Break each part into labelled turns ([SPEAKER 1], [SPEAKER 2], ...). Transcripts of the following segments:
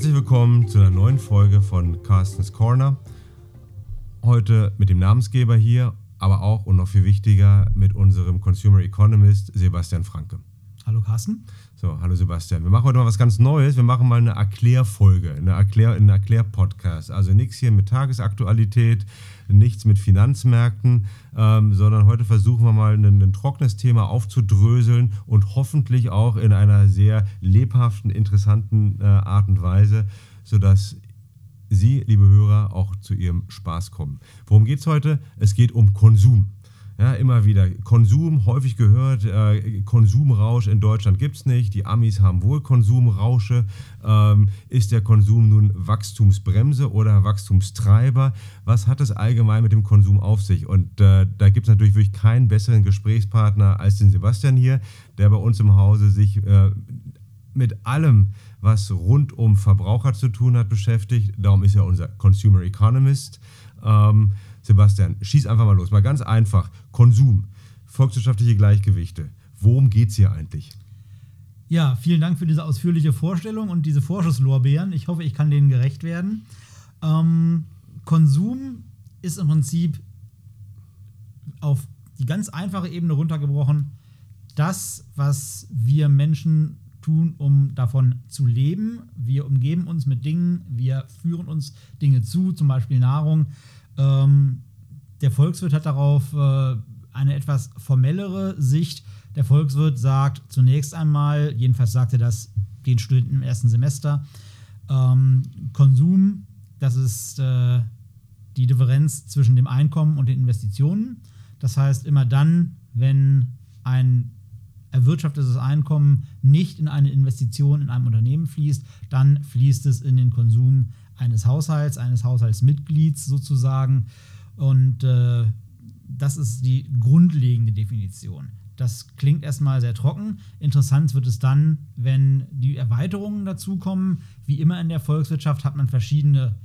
[SPEAKER 1] Herzlich willkommen zu einer neuen Folge von Carstens Corner. Heute mit dem Namensgeber hier, aber auch und noch viel wichtiger mit unserem Consumer Economist Sebastian Franke.
[SPEAKER 2] Hallo Carsten.
[SPEAKER 1] So, hallo Sebastian. Wir machen heute mal was ganz Neues. Wir machen mal eine Erklärfolge, eine Erklär, einen Erklärpodcast. Also nichts hier mit Tagesaktualität, nichts mit Finanzmärkten, ähm, sondern heute versuchen wir mal ein, ein, trockenes Thema aufzudröseln und hoffentlich auch in einer sehr lebhaften, interessanten äh, Art und Weise, sodass Sie, liebe Hörer, auch zu Ihrem Spaß kommen. Worum geht es heute? Es geht um Konsum. Ja, immer wieder Konsum, häufig gehört, äh, Konsumrausch in Deutschland gibt es nicht. Die Amis haben wohl Konsumrausche. Ähm, ist der Konsum nun Wachstumsbremse oder Wachstumstreiber? Was hat es allgemein mit dem Konsum auf sich? Und äh, da gibt es natürlich wirklich keinen besseren Gesprächspartner als den Sebastian hier, der bei uns im Hause sich äh, mit allem, was rund um Verbraucher zu tun hat, beschäftigt. Darum ist er unser Consumer Economist. Ähm, Sebastian, schieß einfach mal los. Mal ganz einfach. Konsum, volkswirtschaftliche Gleichgewichte. Worum geht es hier eigentlich?
[SPEAKER 2] Ja, vielen Dank für diese ausführliche Vorstellung und diese Vorschusslorbeeren. Ich hoffe, ich kann denen gerecht werden. Ähm, Konsum ist im Prinzip auf die ganz einfache Ebene runtergebrochen das, was wir Menschen tun, um davon zu leben. Wir umgeben uns mit Dingen, wir führen uns Dinge zu, zum Beispiel Nahrung. Ähm, der Volkswirt hat darauf äh, eine etwas formellere Sicht. Der Volkswirt sagt zunächst einmal, jedenfalls sagt er das den Studenten im ersten Semester, ähm, Konsum, das ist äh, die Differenz zwischen dem Einkommen und den Investitionen. Das heißt, immer dann, wenn ein erwirtschaftetes Einkommen nicht in eine Investition in einem Unternehmen fließt, dann fließt es in den Konsum eines Haushalts, eines Haushaltsmitglieds sozusagen. Und äh, das ist die grundlegende Definition. Das klingt erstmal sehr trocken. Interessant wird es dann, wenn die Erweiterungen dazukommen. Wie immer in der Volkswirtschaft hat man verschiedene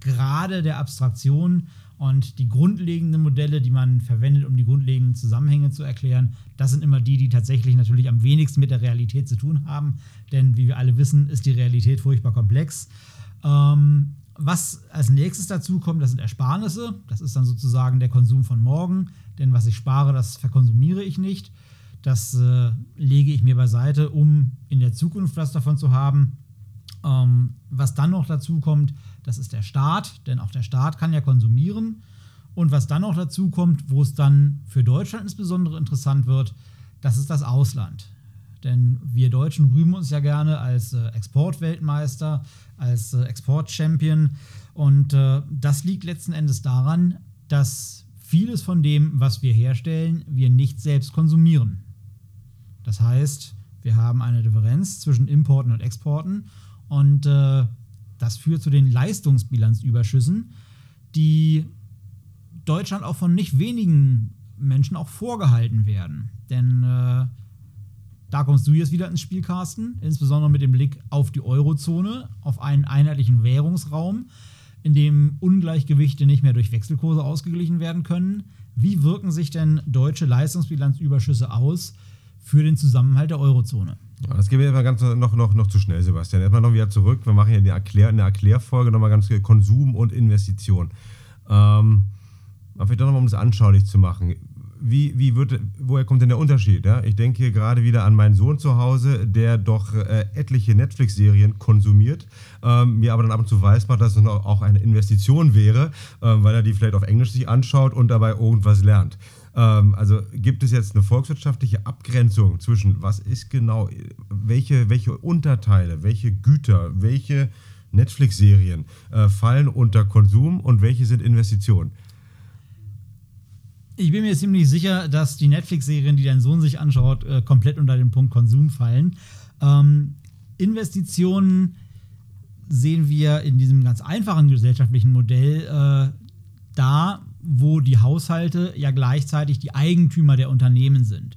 [SPEAKER 2] Grade der Abstraktion und die grundlegenden Modelle, die man verwendet, um die grundlegenden Zusammenhänge zu erklären, das sind immer die, die tatsächlich natürlich am wenigsten mit der Realität zu tun haben. Denn wie wir alle wissen, ist die Realität furchtbar komplex. Ähm, was als nächstes dazu kommt, das sind Ersparnisse. Das ist dann sozusagen der Konsum von morgen. Denn was ich spare, das verkonsumiere ich nicht. Das äh, lege ich mir beiseite, um in der Zukunft was davon zu haben. Ähm, was dann noch dazu kommt, das ist der Staat, denn auch der Staat kann ja konsumieren. Und was dann noch dazu kommt, wo es dann für Deutschland insbesondere interessant wird, das ist das Ausland. Denn wir Deutschen rühmen uns ja gerne als äh, Exportweltmeister, als äh, Exportchampion. Und äh, das liegt letzten Endes daran, dass vieles von dem, was wir herstellen, wir nicht selbst konsumieren. Das heißt, wir haben eine Differenz zwischen Importen und Exporten und äh, das führt zu den Leistungsbilanzüberschüssen, die Deutschland auch von nicht wenigen Menschen auch vorgehalten werden. Denn äh, da kommst du jetzt wieder ins Spiel, Carsten, insbesondere mit dem Blick auf die Eurozone, auf einen einheitlichen Währungsraum, in dem Ungleichgewichte nicht mehr durch Wechselkurse ausgeglichen werden können. Wie wirken sich denn deutsche Leistungsbilanzüberschüsse aus für den Zusammenhalt der Eurozone?
[SPEAKER 1] Ja, das geht mir ganz noch, noch, noch zu schnell, Sebastian. Erstmal noch wieder zurück. Wir machen ja eine, Erklär, eine Erklärfolge nochmal ganz Konsum und Investition. Ähm, aber vielleicht doch nochmal, um das anschaulich zu machen. Wie, wie wird, woher kommt denn der Unterschied? Ja? Ich denke hier gerade wieder an meinen Sohn zu Hause, der doch äh, etliche Netflix-Serien konsumiert, ähm, mir aber dann ab und zu weiß macht, dass es auch eine Investition wäre, äh, weil er die vielleicht auf Englisch sich anschaut und dabei irgendwas lernt. Ähm, also gibt es jetzt eine volkswirtschaftliche Abgrenzung zwischen, was ist genau, welche, welche Unterteile, welche Güter, welche Netflix-Serien äh, fallen unter Konsum und welche sind Investitionen?
[SPEAKER 2] Ich bin mir ziemlich sicher, dass die Netflix-Serien, die dein Sohn sich anschaut, äh, komplett unter den Punkt Konsum fallen. Ähm, Investitionen sehen wir in diesem ganz einfachen gesellschaftlichen Modell äh, da, wo die Haushalte ja gleichzeitig die Eigentümer der Unternehmen sind.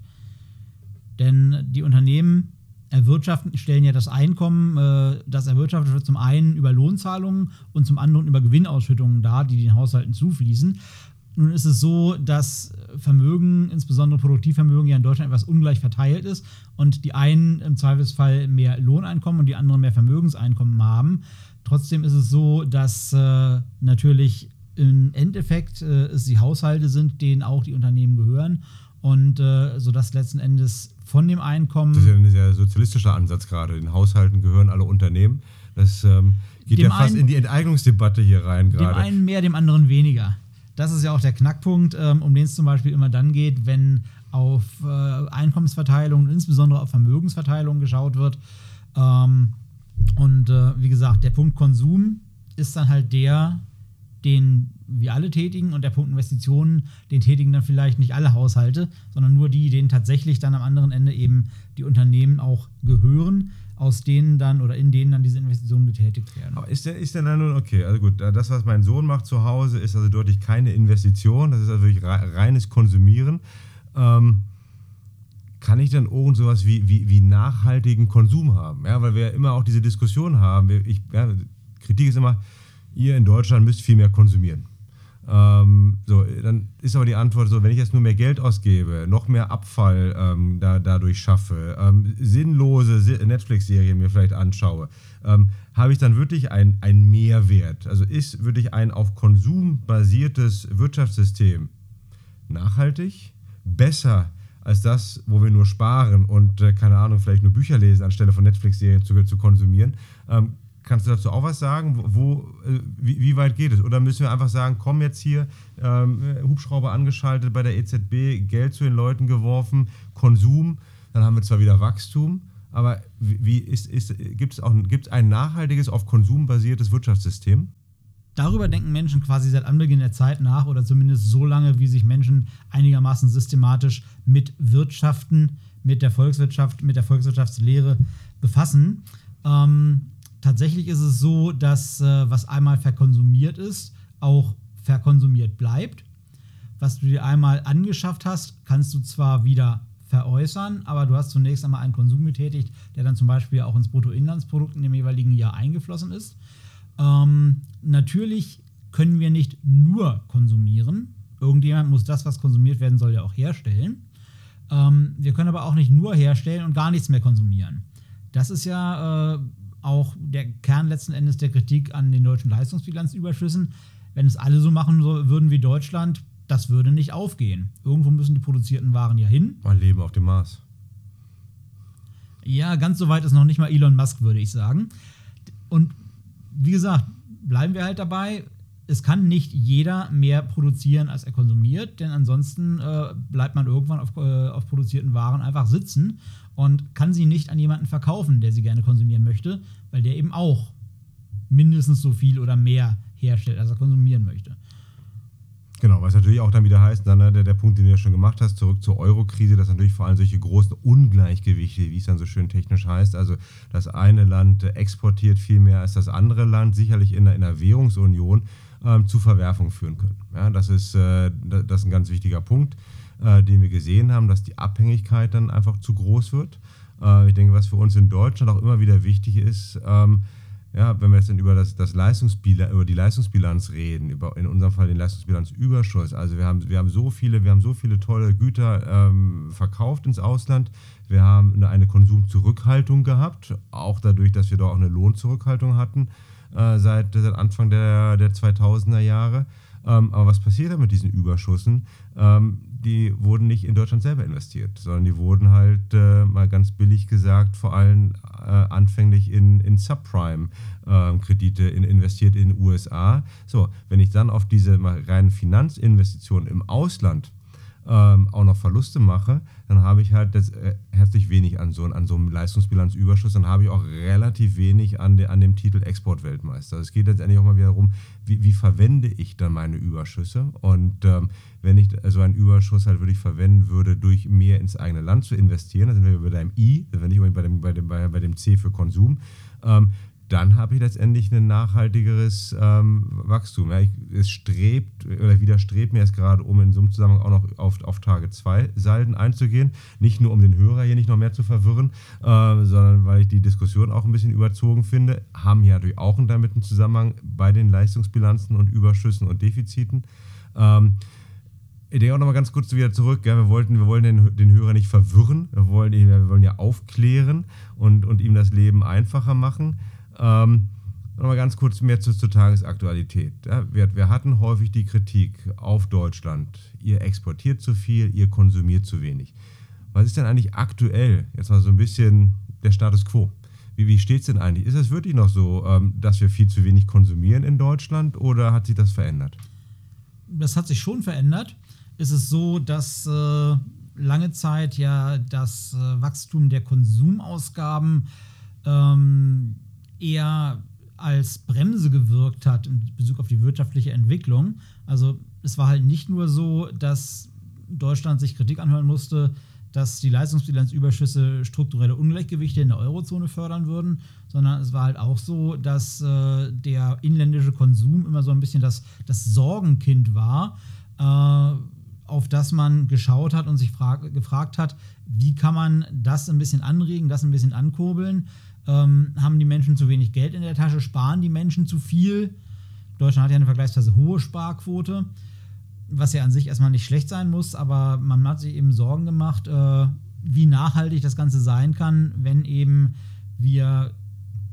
[SPEAKER 2] Denn die Unternehmen erwirtschaften, stellen ja das Einkommen, äh, das erwirtschaftet wird, zum einen über Lohnzahlungen und zum anderen über Gewinnausschüttungen dar, die den Haushalten zufließen. Nun ist es so, dass Vermögen, insbesondere Produktivvermögen, ja in Deutschland etwas ungleich verteilt ist und die einen im Zweifelsfall mehr Lohneinkommen und die anderen mehr Vermögenseinkommen haben. Trotzdem ist es so, dass äh, natürlich im Endeffekt äh, es die Haushalte sind, denen auch die Unternehmen gehören und äh, sodass letzten Endes von dem Einkommen.
[SPEAKER 1] Das ist ja ein sehr sozialistischer Ansatz gerade. Den Haushalten gehören alle Unternehmen. Das ähm, geht ja fast einen, in die Enteignungsdebatte hier rein gerade.
[SPEAKER 2] Dem einen mehr, dem anderen weniger. Das ist ja auch der Knackpunkt, ähm, um den es zum Beispiel immer dann geht, wenn auf äh, Einkommensverteilung, insbesondere auf Vermögensverteilung geschaut wird. Ähm, und äh, wie gesagt, der Punkt Konsum ist dann halt der, den wir alle tätigen und der Punkt Investitionen, den tätigen dann vielleicht nicht alle Haushalte, sondern nur die, denen tatsächlich dann am anderen Ende eben die Unternehmen auch gehören, aus denen dann oder in denen dann diese Investitionen getätigt werden.
[SPEAKER 1] Aber ist der, ist der dann nun, okay, also gut, das, was mein Sohn macht zu Hause, ist also deutlich keine Investition, das ist also wirklich reines Konsumieren. Ähm, kann ich dann irgend sowas wie, wie, wie nachhaltigen Konsum haben? Ja, weil wir ja immer auch diese Diskussion haben. Ich, ja, Kritik ist immer, ihr in Deutschland müsst viel mehr konsumieren. Ähm, so, dann ist aber die Antwort so, wenn ich jetzt nur mehr Geld ausgebe, noch mehr Abfall ähm, da, dadurch schaffe, ähm, sinnlose Netflix-Serien mir vielleicht anschaue, ähm, habe ich dann wirklich einen Mehrwert? Also ist wirklich ein auf Konsum basiertes Wirtschaftssystem nachhaltig, besser als das, wo wir nur sparen und, äh, keine Ahnung, vielleicht nur Bücher lesen, anstelle von Netflix-Serien zu, zu konsumieren? Kannst du dazu auch was sagen? Wo, äh, wie, wie, weit geht es? Oder müssen wir einfach sagen, komm jetzt hier, ähm, Hubschrauber angeschaltet bei der EZB, Geld zu den Leuten geworfen, Konsum, dann haben wir zwar wieder Wachstum, aber wie ist, ist, gibt es ein nachhaltiges, auf Konsum basiertes Wirtschaftssystem?
[SPEAKER 2] Darüber denken Menschen quasi seit Anbeginn der Zeit nach oder zumindest so lange, wie sich Menschen einigermaßen systematisch mit Wirtschaften, mit der Volkswirtschaft, mit der Volkswirtschaftslehre befassen. Ähm, tatsächlich ist es so, dass äh, was einmal verkonsumiert ist, auch verkonsumiert bleibt. Was du dir einmal angeschafft hast, kannst du zwar wieder veräußern, aber du hast zunächst einmal einen Konsum getätigt, der dann zum Beispiel auch ins Bruttoinlandsprodukt in dem jeweiligen Jahr eingeflossen ist. Ähm, natürlich können wir nicht nur konsumieren. Irgendjemand muss das, was konsumiert werden soll, ja auch herstellen. Ähm, wir können aber auch nicht nur herstellen und gar nichts mehr konsumieren. Das ist ja äh, auch der Kern letzten Endes der Kritik an den deutschen Leistungsbilanzüberschüssen. Wenn es alle so machen würden wie Deutschland, das würde nicht aufgehen. Irgendwo müssen die produzierten Waren ja hin.
[SPEAKER 1] Mal leben auf dem Mars.
[SPEAKER 2] Ja, ganz so weit ist noch nicht mal Elon Musk, würde ich sagen. Und wie gesagt, bleiben wir halt dabei. Es kann nicht jeder mehr produzieren, als er konsumiert, denn ansonsten äh, bleibt man irgendwann auf, äh, auf produzierten Waren einfach sitzen und kann sie nicht an jemanden verkaufen, der sie gerne konsumieren möchte, weil der eben auch mindestens so viel oder mehr herstellt, als er konsumieren möchte.
[SPEAKER 1] Genau, was natürlich auch dann wieder heißt, dann ne, der, der Punkt, den du ja schon gemacht hast, zurück zur Euro-Krise, dass natürlich vor allem solche großen Ungleichgewichte, wie es dann so schön technisch heißt, also das eine Land exportiert viel mehr als das andere Land, sicherlich in einer, Währungsunion, ähm, zu Verwerfungen führen können. Ja, das, ist, äh, das ist ein ganz wichtiger Punkt äh, den wir gesehen haben, dass die Abhängigkeit dann einfach zu groß wird. Äh, ich denke, was für uns in Deutschland auch immer wieder wichtig ist, ähm, ja, wenn wir jetzt dann über, das, das Leistungsbilanz, über die Leistungsbilanz reden, über in unserem Fall den Leistungsbilanzüberschuss, also wir haben, wir haben so viele, wir haben so viele tolle Güter ähm, verkauft ins Ausland, wir haben eine, eine Konsumzurückhaltung gehabt, auch dadurch, dass wir da auch eine Lohnzurückhaltung hatten äh, seit, seit Anfang der, der 2000er Jahre. Ähm, aber was passiert da mit diesen Überschüssen? Ähm, die wurden nicht in Deutschland selber investiert, sondern die wurden halt äh, mal ganz billig gesagt, vor allem äh, anfänglich in, in Subprime-Kredite ähm, in, investiert in den USA. So, wenn ich dann auf diese reinen Finanzinvestitionen im Ausland ähm, auch noch Verluste mache, dann habe ich halt das, äh, herzlich wenig an so, an so einem Leistungsbilanzüberschuss, dann habe ich auch relativ wenig an, de, an dem Titel Exportweltmeister. Es geht letztendlich auch mal wieder darum, wie, wie verwende ich dann meine Überschüsse und ähm, wenn ich so einen Überschuss halt wirklich verwenden würde, durch mehr ins eigene Land zu investieren, dann sind wir bei deinem I, wenn nicht bei dem, bei dem, bei, bei dem C für Konsum, ähm, dann habe ich letztendlich ein nachhaltigeres ähm, Wachstum. Ja, ich, es strebt oder widerstrebt mir es gerade, um in so einem Zusammenhang auch noch auf, auf Tage 2 Salden einzugehen. Nicht nur, um den Hörer hier nicht noch mehr zu verwirren, äh, sondern weil ich die Diskussion auch ein bisschen überzogen finde, haben hier natürlich auch damit einen Zusammenhang bei den Leistungsbilanzen und Überschüssen und Defiziten. Ähm, ich denke auch nochmal ganz kurz wieder zurück. Ja, wir, wollten, wir wollen den, den Hörer nicht verwirren. Wir wollen, wir wollen ja aufklären und, und ihm das Leben einfacher machen. Ähm, nochmal ganz kurz mehr zur, zur Tagesaktualität. Ja, wir, wir hatten häufig die Kritik auf Deutschland. Ihr exportiert zu viel, ihr konsumiert zu wenig. Was ist denn eigentlich aktuell? Jetzt mal so ein bisschen der Status quo. Wie, wie steht es denn eigentlich? Ist es wirklich noch so, ähm, dass wir viel zu wenig konsumieren in Deutschland oder hat sich das verändert?
[SPEAKER 2] Das hat sich schon verändert ist es so, dass äh, lange Zeit ja das äh, Wachstum der Konsumausgaben ähm, eher als Bremse gewirkt hat in Bezug auf die wirtschaftliche Entwicklung. Also es war halt nicht nur so, dass Deutschland sich Kritik anhören musste, dass die Leistungsbilanzüberschüsse strukturelle Ungleichgewichte in der Eurozone fördern würden, sondern es war halt auch so, dass äh, der inländische Konsum immer so ein bisschen das, das Sorgenkind war. Äh, auf das man geschaut hat und sich gefragt hat, wie kann man das ein bisschen anregen, das ein bisschen ankurbeln. Ähm, haben die Menschen zu wenig Geld in der Tasche? Sparen die Menschen zu viel? Deutschland hat ja eine vergleichsweise hohe Sparquote, was ja an sich erstmal nicht schlecht sein muss, aber man hat sich eben Sorgen gemacht, äh, wie nachhaltig das Ganze sein kann, wenn eben wir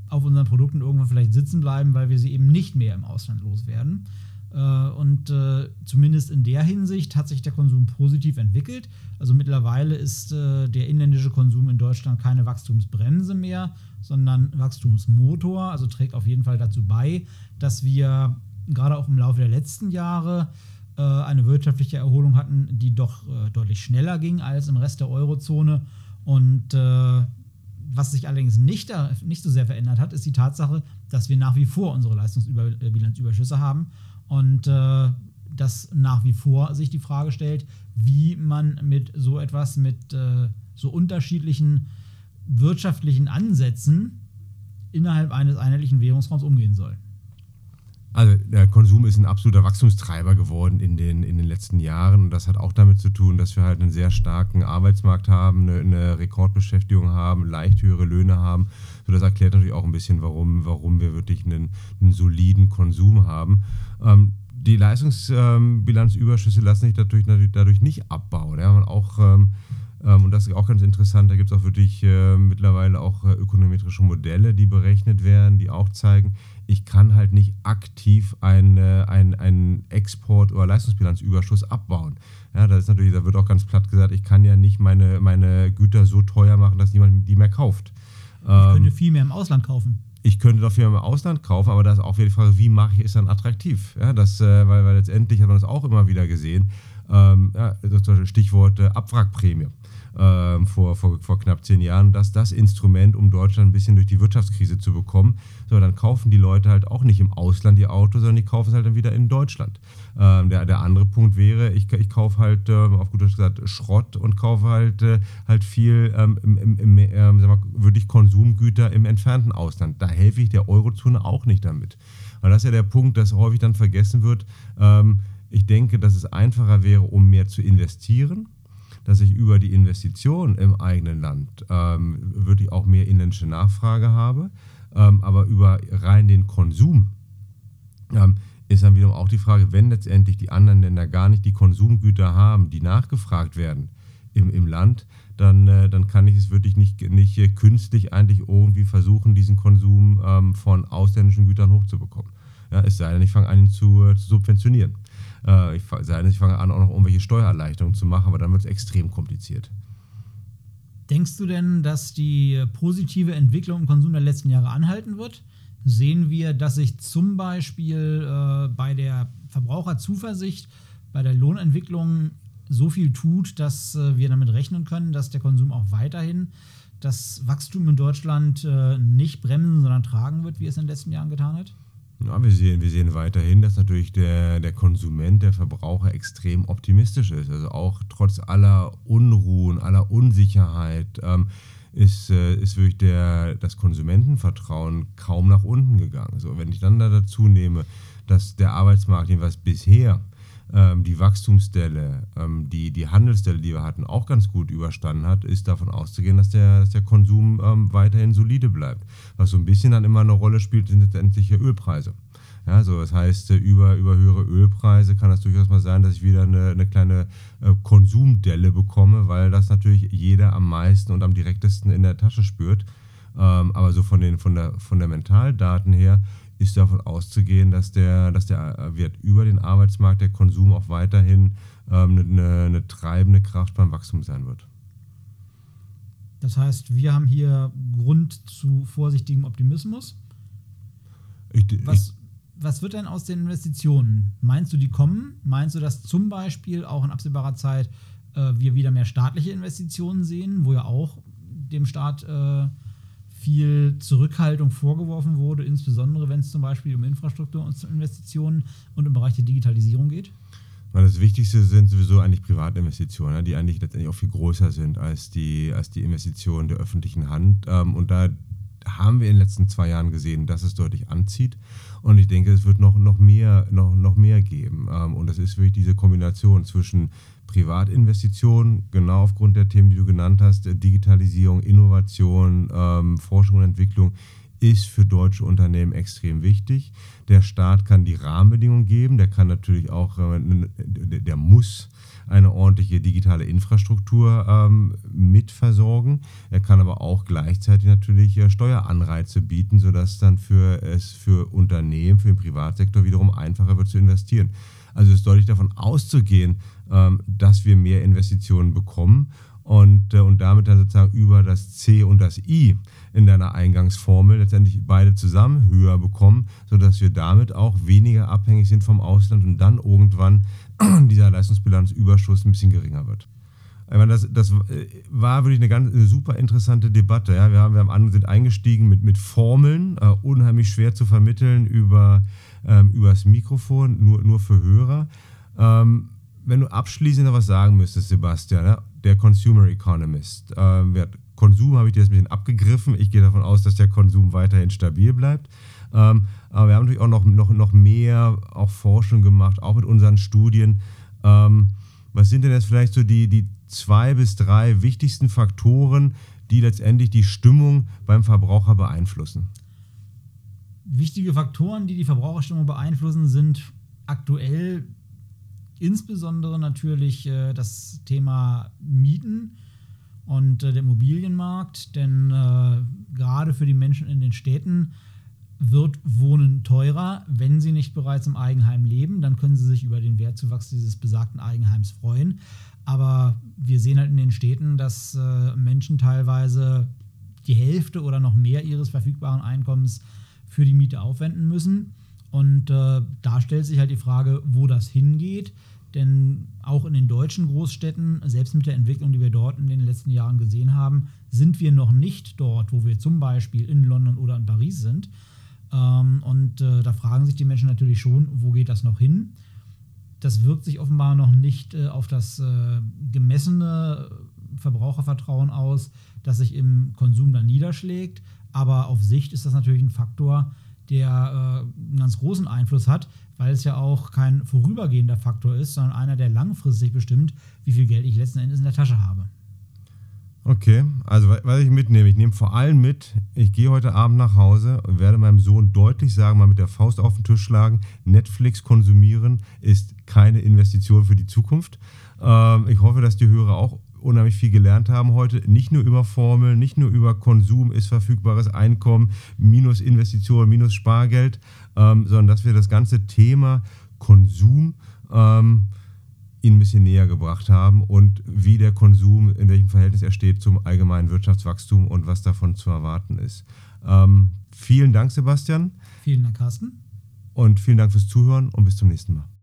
[SPEAKER 2] auf unseren Produkten irgendwann vielleicht sitzen bleiben, weil wir sie eben nicht mehr im Ausland loswerden. Äh, und äh, zumindest in der Hinsicht hat sich der Konsum positiv entwickelt. Also mittlerweile ist äh, der inländische Konsum in Deutschland keine Wachstumsbremse mehr, sondern Wachstumsmotor. Also trägt auf jeden Fall dazu bei, dass wir gerade auch im Laufe der letzten Jahre eine wirtschaftliche Erholung hatten, die doch deutlich schneller ging als im Rest der Eurozone. Und was sich allerdings nicht, nicht so sehr verändert hat, ist die Tatsache, dass wir nach wie vor unsere Leistungsbilanzüberschüsse haben und äh, dass nach wie vor sich die Frage stellt, wie man mit so etwas, mit äh, so unterschiedlichen wirtschaftlichen Ansätzen innerhalb eines einheitlichen Währungsraums umgehen soll.
[SPEAKER 1] Also der Konsum ist ein absoluter Wachstumstreiber geworden in den, in den letzten Jahren. Und das hat auch damit zu tun, dass wir halt einen sehr starken Arbeitsmarkt haben, eine, eine Rekordbeschäftigung haben, leicht höhere Löhne haben. So, das erklärt natürlich auch ein bisschen, warum, warum wir wirklich einen, einen soliden Konsum haben. Ähm, die Leistungsbilanzüberschüsse lassen sich dadurch, dadurch nicht abbauen. Ja, man auch ähm, und das ist auch ganz interessant, da gibt es auch wirklich äh, mittlerweile auch äh, ökonometrische Modelle, die berechnet werden, die auch zeigen, ich kann halt nicht aktiv einen ein Export- oder Leistungsbilanzüberschuss abbauen. Ja, das ist natürlich, da wird auch ganz platt gesagt, ich kann ja nicht meine, meine Güter so teuer machen, dass niemand die mehr kauft.
[SPEAKER 2] Ich könnte ähm, viel mehr im Ausland kaufen
[SPEAKER 1] ich könnte dafür im Ausland kaufen, aber da ist auch wieder die Frage, wie mache ich es dann attraktiv? Ja, das, äh, weil, weil letztendlich hat man das auch immer wieder gesehen. Ähm, ja, Stichwort äh, Abwrackprämie ähm, vor, vor, vor knapp zehn Jahren, dass das Instrument, um Deutschland ein bisschen durch die Wirtschaftskrise zu bekommen. So, dann kaufen die Leute halt auch nicht im Ausland ihr Auto, sondern die kaufen es halt dann wieder in Deutschland. Ähm, der, der andere Punkt wäre, ich, ich kaufe halt, ähm, auf gut Deutsch gesagt, Schrott und kaufe halt, äh, halt viel ähm, im, im, im ähm, mal, wirklich Konsumgüter im entfernten Ausland. Da helfe ich der Eurozone auch nicht damit. Weil das ist ja der Punkt, dass häufig dann vergessen wird. Ähm, ich denke, dass es einfacher wäre, um mehr zu investieren dass ich über die Investition im eigenen Land ähm, wirklich auch mehr inländische Nachfrage habe, ähm, aber über rein den Konsum ähm, ist dann wiederum auch die Frage, wenn letztendlich die anderen Länder gar nicht die Konsumgüter haben, die nachgefragt werden im, im Land, dann, äh, dann kann ich es wirklich nicht, nicht äh, künstlich eigentlich irgendwie versuchen, diesen Konsum ähm, von ausländischen Gütern hochzubekommen. Ja, es sei denn, ich fange an, zu, äh, zu subventionieren. Äh, ich, ich fange an, auch noch irgendwelche Steuererleichterungen zu machen, aber dann wird es extrem kompliziert.
[SPEAKER 2] Denkst du denn, dass die positive Entwicklung im Konsum der letzten Jahre anhalten wird? Sehen wir, dass sich zum Beispiel äh, bei der Verbraucherzuversicht, bei der Lohnentwicklung so viel tut, dass äh, wir damit rechnen können, dass der Konsum auch weiterhin das Wachstum in Deutschland äh, nicht bremsen, sondern tragen wird, wie es in den letzten Jahren getan hat?
[SPEAKER 1] Ja, wir, sehen, wir sehen weiterhin, dass natürlich der, der Konsument, der Verbraucher extrem optimistisch ist. Also auch trotz aller Unruhen, aller Unsicherheit ähm, ist, äh, ist wirklich der, das Konsumentenvertrauen kaum nach unten gegangen. So, wenn ich dann da dazu nehme, dass der Arbeitsmarkt, was bisher die Wachstumsstelle, ähm, die, die Handelsstelle, die wir hatten, auch ganz gut überstanden hat, ist davon auszugehen, dass der, dass der Konsum ähm, weiterhin solide bleibt. Was so ein bisschen dann immer eine Rolle spielt, sind letztendlich Ölpreise. Ja, so, das heißt, äh, über, über höhere Ölpreise kann das durchaus mal sein, dass ich wieder eine, eine kleine äh, Konsumdelle bekomme, weil das natürlich jeder am meisten und am direktesten in der Tasche spürt. Ähm, aber so von den von der Fundamentaldaten her ist davon auszugehen, dass der, dass der äh, Wert über den Arbeitsmarkt, der Konsum auch weiterhin ähm, eine, eine treibende Kraft beim Wachstum sein wird.
[SPEAKER 2] Das heißt, wir haben hier Grund zu vorsichtigem Optimismus.
[SPEAKER 1] Ich,
[SPEAKER 2] Was,
[SPEAKER 1] ich,
[SPEAKER 2] was wird denn aus den Investitionen? Meinst du, die kommen? Meinst du, dass zum Beispiel auch in absehbarer Zeit äh, wir wieder mehr staatliche Investitionen sehen, wo ja auch dem Staat äh, viel Zurückhaltung vorgeworfen wurde, insbesondere wenn es zum Beispiel um Infrastrukturinvestitionen und im Bereich der Digitalisierung geht?
[SPEAKER 1] Das Wichtigste sind sowieso eigentlich Privatinvestitionen, ne, die eigentlich letztendlich auch viel größer sind als die, als die Investitionen der öffentlichen Hand. Ähm, und da haben wir in den letzten zwei Jahren gesehen, dass es deutlich anzieht. Und ich denke, es wird noch, noch, mehr, noch, noch mehr geben. Ähm, und das ist wirklich diese Kombination zwischen Privatinvestitionen, genau aufgrund der Themen, die du genannt hast, Digitalisierung, Innovation, ähm, Forschung und Entwicklung, ist für deutsche Unternehmen extrem wichtig. Der Staat kann die Rahmenbedingungen geben, der kann natürlich auch, äh, der muss eine ordentliche digitale Infrastruktur ähm, mitversorgen. Er kann aber auch gleichzeitig natürlich äh, Steueranreize bieten, sodass dann für es für Unternehmen, für den Privatsektor wiederum einfacher wird zu investieren. Also ist deutlich davon auszugehen, dass wir mehr Investitionen bekommen und, äh, und damit dann sozusagen über das C und das I in deiner Eingangsformel letztendlich beide zusammen höher bekommen, sodass wir damit auch weniger abhängig sind vom Ausland und dann irgendwann dieser Leistungsbilanzüberschuss ein bisschen geringer wird. Ich meine, das, das äh, war wirklich eine ganz eine super interessante Debatte. Ja. Wir, haben, wir haben, sind eingestiegen mit, mit Formeln, äh, unheimlich schwer zu vermitteln über, ähm, das Mikrofon, nur, nur für Hörer. Ähm, wenn du abschließend noch was sagen müsstest, Sebastian, ja, der Consumer Economist, ähm, Konsum habe ich dir jetzt ein bisschen abgegriffen. Ich gehe davon aus, dass der Konsum weiterhin stabil bleibt. Ähm, aber wir haben natürlich auch noch, noch, noch mehr auch Forschung gemacht, auch mit unseren Studien. Ähm, was sind denn jetzt vielleicht so die, die zwei bis drei wichtigsten Faktoren, die letztendlich die Stimmung beim Verbraucher beeinflussen?
[SPEAKER 2] Wichtige Faktoren, die die Verbraucherstimmung beeinflussen, sind aktuell insbesondere natürlich äh, das Thema Mieten und äh, der Immobilienmarkt, denn äh, gerade für die Menschen in den Städten wird Wohnen teurer, wenn sie nicht bereits im Eigenheim leben. Dann können sie sich über den Wertzuwachs dieses besagten Eigenheims freuen. Aber wir sehen halt in den Städten, dass äh, Menschen teilweise die Hälfte oder noch mehr ihres verfügbaren Einkommens für die Miete aufwenden müssen. Und äh, da stellt sich halt die Frage, wo das hingeht. Denn auch in den deutschen Großstädten, selbst mit der Entwicklung, die wir dort in den letzten Jahren gesehen haben, sind wir noch nicht dort, wo wir zum Beispiel in London oder in Paris sind. Ähm, und äh, da fragen sich die Menschen natürlich schon, wo geht das noch hin? Das wirkt sich offenbar noch nicht äh, auf das äh, gemessene Verbrauchervertrauen aus, das sich im Konsum dann niederschlägt. Aber auf Sicht ist das natürlich ein Faktor, der äh, einen ganz großen Einfluss hat, weil es ja auch kein vorübergehender Faktor ist, sondern einer, der langfristig bestimmt, wie viel Geld ich letzten Endes in der Tasche habe.
[SPEAKER 1] Okay, also was ich mitnehme, ich nehme vor allem mit, ich gehe heute Abend nach Hause und werde meinem Sohn deutlich sagen, mal mit der Faust auf den Tisch schlagen, Netflix konsumieren ist keine Investition für die Zukunft. Ähm, ich hoffe, dass die Hörer auch unheimlich viel gelernt haben heute. Nicht nur über Formeln, nicht nur über Konsum ist verfügbares Einkommen, minus Investitionen, minus Spargeld, ähm, sondern dass wir das ganze Thema Konsum ähm, ihnen ein bisschen näher gebracht haben und wie der Konsum, in welchem Verhältnis er steht zum allgemeinen Wirtschaftswachstum und was davon zu erwarten ist. Ähm, vielen Dank, Sebastian.
[SPEAKER 2] Vielen Dank, Carsten.
[SPEAKER 1] Und vielen Dank fürs Zuhören und bis zum nächsten Mal.